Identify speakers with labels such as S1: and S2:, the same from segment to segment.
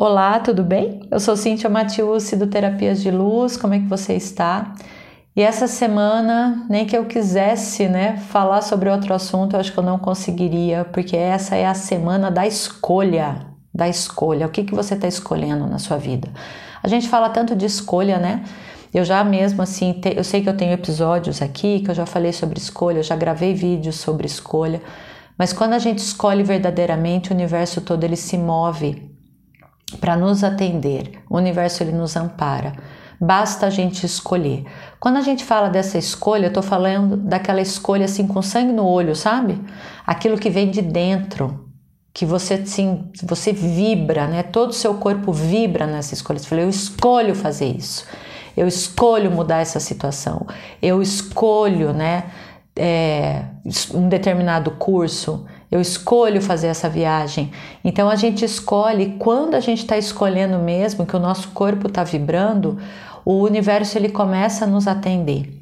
S1: Olá, tudo bem? Eu sou Cíntia Matiusi do Terapias de Luz, como é que você está? E essa semana, nem que eu quisesse né, falar sobre outro assunto, eu acho que eu não conseguiria, porque essa é a semana da escolha, da escolha. O que, que você está escolhendo na sua vida? A gente fala tanto de escolha, né? Eu já mesmo assim, te, eu sei que eu tenho episódios aqui que eu já falei sobre escolha, eu já gravei vídeos sobre escolha, mas quando a gente escolhe verdadeiramente, o universo todo ele se move para nos atender. O universo ele nos ampara. Basta a gente escolher. Quando a gente fala dessa escolha, eu estou falando daquela escolha assim com sangue no olho, sabe? Aquilo que vem de dentro, que você assim, você vibra, né? Todo o seu corpo vibra nessa escolha. Você fala, eu escolho fazer isso. Eu escolho mudar essa situação. Eu escolho, né? É, um determinado curso eu escolho fazer essa viagem. Então a gente escolhe, quando a gente está escolhendo mesmo, que o nosso corpo está vibrando, o universo ele começa a nos atender.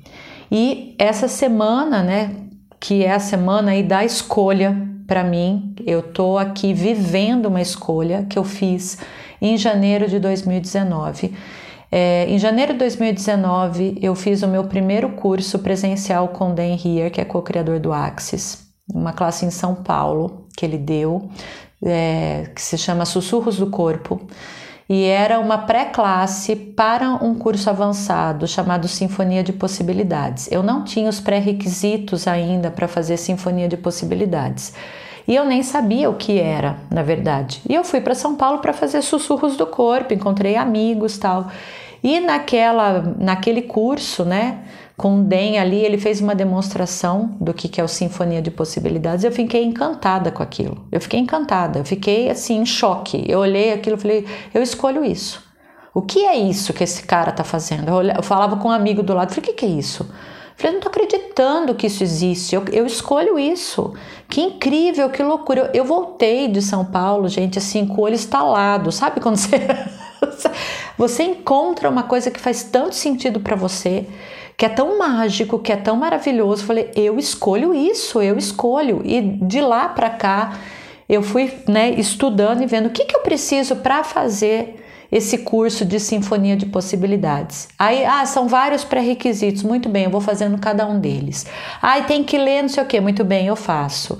S1: E essa semana, né, que é a semana aí da escolha para mim, eu tô aqui vivendo uma escolha que eu fiz em janeiro de 2019. É, em janeiro de 2019, eu fiz o meu primeiro curso presencial com Dan Heer, que é co-criador do Axis uma classe em São Paulo que ele deu, é, que se chama Sussurros do Corpo, e era uma pré-classe para um curso avançado chamado Sinfonia de Possibilidades. Eu não tinha os pré-requisitos ainda para fazer Sinfonia de Possibilidades. E eu nem sabia o que era, na verdade. E eu fui para São Paulo para fazer sussurros do corpo, encontrei amigos, tal. E naquela naquele curso, né, com o Den ali, ele fez uma demonstração do que é o Sinfonia de Possibilidades. Eu fiquei encantada com aquilo. Eu fiquei encantada, eu fiquei assim em choque. Eu olhei aquilo e falei, eu escolho isso. O que é isso que esse cara tá fazendo? Eu, eu falava com um amigo do lado, falei, o que, que é isso? Eu falei, não tô acreditando que isso existe, eu, eu escolho isso. Que incrível, que loucura. Eu, eu voltei de São Paulo, gente, assim, com o olho estalado. Sabe quando você, você encontra uma coisa que faz tanto sentido para você que é tão mágico, que é tão maravilhoso. Falei, eu escolho isso, eu escolho. E de lá para cá, eu fui né, estudando e vendo o que, que eu preciso para fazer esse curso de Sinfonia de Possibilidades. Aí, ah, são vários pré-requisitos. Muito bem, eu vou fazendo cada um deles. Ah, tem que ler não sei o que. Muito bem, eu faço.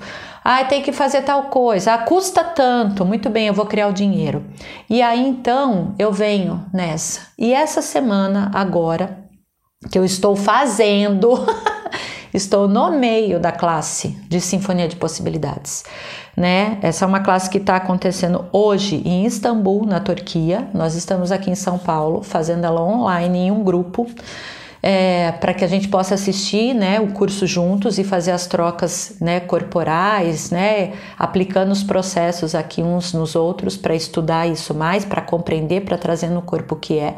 S1: Ah, tem que fazer tal coisa. Ah, custa tanto. Muito bem, eu vou criar o dinheiro. E aí então eu venho nessa. E essa semana agora que eu estou fazendo, estou no meio da classe de Sinfonia de Possibilidades. Né? Essa é uma classe que está acontecendo hoje em Istambul, na Turquia. Nós estamos aqui em São Paulo, fazendo ela online em um grupo. É, para que a gente possa assistir né, o curso juntos e fazer as trocas né, corporais, né, aplicando os processos aqui uns nos outros para estudar isso mais, para compreender, para trazer no corpo o que é.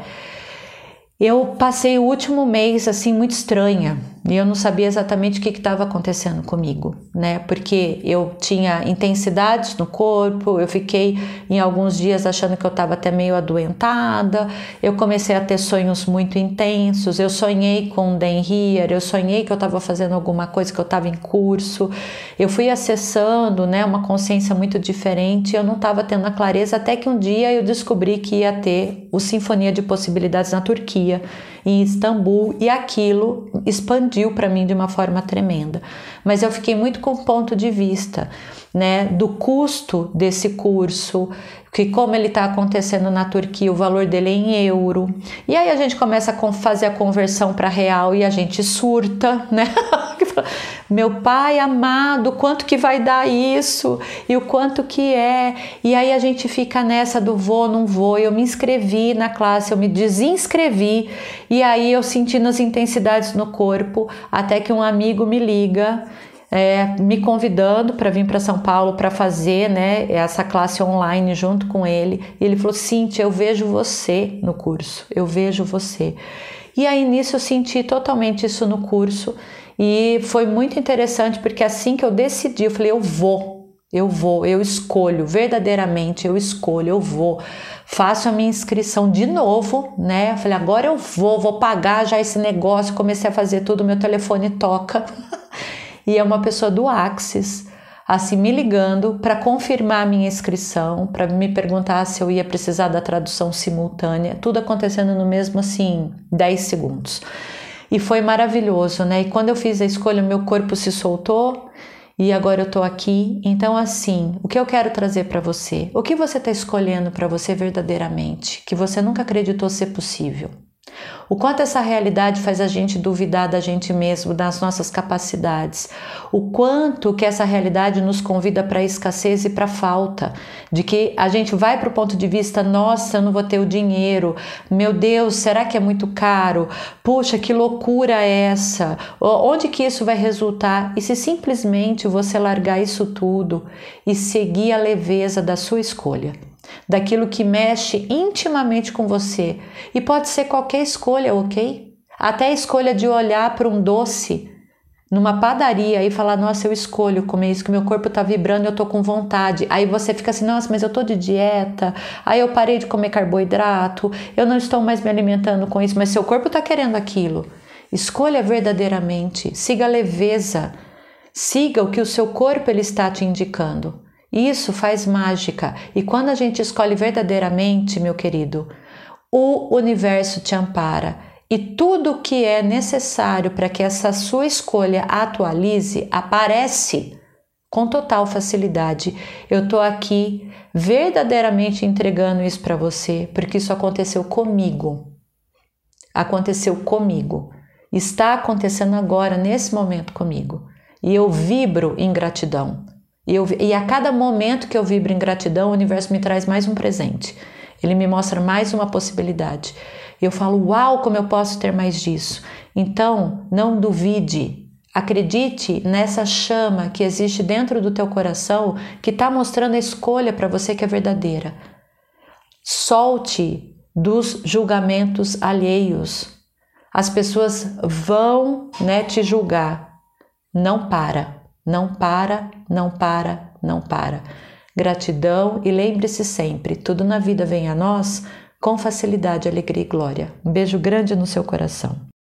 S1: Eu passei o último mês assim muito estranha. E eu não sabia exatamente o que estava acontecendo comigo, né? Porque eu tinha intensidades no corpo, eu fiquei em alguns dias achando que eu estava até meio adoentada, eu comecei a ter sonhos muito intensos, eu sonhei com Dan Heer, eu sonhei que eu estava fazendo alguma coisa, que eu estava em curso, eu fui acessando, né, uma consciência muito diferente, eu não estava tendo a clareza até que um dia eu descobri que ia ter o Sinfonia de Possibilidades na Turquia Turquia, em Istambul, e aquilo expandiu para mim de uma forma tremenda. Mas eu fiquei muito com o ponto de vista né, do custo desse curso, que como ele está acontecendo na Turquia, o valor dele é em euro. E aí a gente começa a fazer a conversão para real e a gente surta, né? Meu pai amado, quanto que vai dar isso? E o quanto que é? E aí a gente fica nessa do vou, não vou. Eu me inscrevi na classe, eu me desinscrevi e aí eu sentindo as intensidades no corpo, até que um amigo me liga é, me convidando para vir para São Paulo para fazer né, essa classe online junto com ele. E ele falou: Cintia, eu vejo você no curso, eu vejo você. E aí nisso eu senti totalmente isso no curso e foi muito interessante porque assim que eu decidi, eu falei: eu vou, eu vou, eu escolho, verdadeiramente eu escolho, eu vou. Faço a minha inscrição de novo, né? Eu falei, agora eu vou, vou pagar já esse negócio. Comecei a fazer tudo, meu telefone toca. e é uma pessoa do Axis. assim me ligando para confirmar a minha inscrição, para me perguntar se eu ia precisar da tradução simultânea, tudo acontecendo no mesmo assim 10 segundos. E foi maravilhoso, né? E quando eu fiz a escolha, meu corpo se soltou e agora eu estou aqui. Então, assim, o que eu quero trazer para você? O que você está escolhendo para você verdadeiramente, que você nunca acreditou ser possível? O quanto essa realidade faz a gente duvidar da gente mesmo, das nossas capacidades. O quanto que essa realidade nos convida para a escassez e para a falta. De que a gente vai para o ponto de vista: nossa, eu não vou ter o dinheiro. Meu Deus, será que é muito caro? Puxa, que loucura é essa? Onde que isso vai resultar? E se simplesmente você largar isso tudo e seguir a leveza da sua escolha? Daquilo que mexe intimamente com você. E pode ser qualquer escolha, ok? Até a escolha de olhar para um doce numa padaria e falar: Nossa, eu escolho comer isso, que meu corpo está vibrando, eu estou com vontade. Aí você fica assim: Nossa, mas eu estou de dieta, aí eu parei de comer carboidrato, eu não estou mais me alimentando com isso, mas seu corpo está querendo aquilo. Escolha verdadeiramente, siga a leveza, siga o que o seu corpo ele está te indicando. Isso faz mágica. E quando a gente escolhe verdadeiramente, meu querido, o universo te ampara e tudo o que é necessário para que essa sua escolha atualize aparece com total facilidade. Eu estou aqui verdadeiramente entregando isso para você, porque isso aconteceu comigo. Aconteceu comigo. Está acontecendo agora, nesse momento comigo. E eu vibro em gratidão. E, eu, e a cada momento que eu vibro em gratidão, o universo me traz mais um presente. Ele me mostra mais uma possibilidade. E eu falo, uau, como eu posso ter mais disso. Então, não duvide. Acredite nessa chama que existe dentro do teu coração, que está mostrando a escolha para você que é verdadeira. Solte dos julgamentos alheios. As pessoas vão né, te julgar. Não para. Não para, não para, não para. Gratidão e lembre-se sempre: tudo na vida vem a nós com facilidade, alegria e glória. Um beijo grande no seu coração.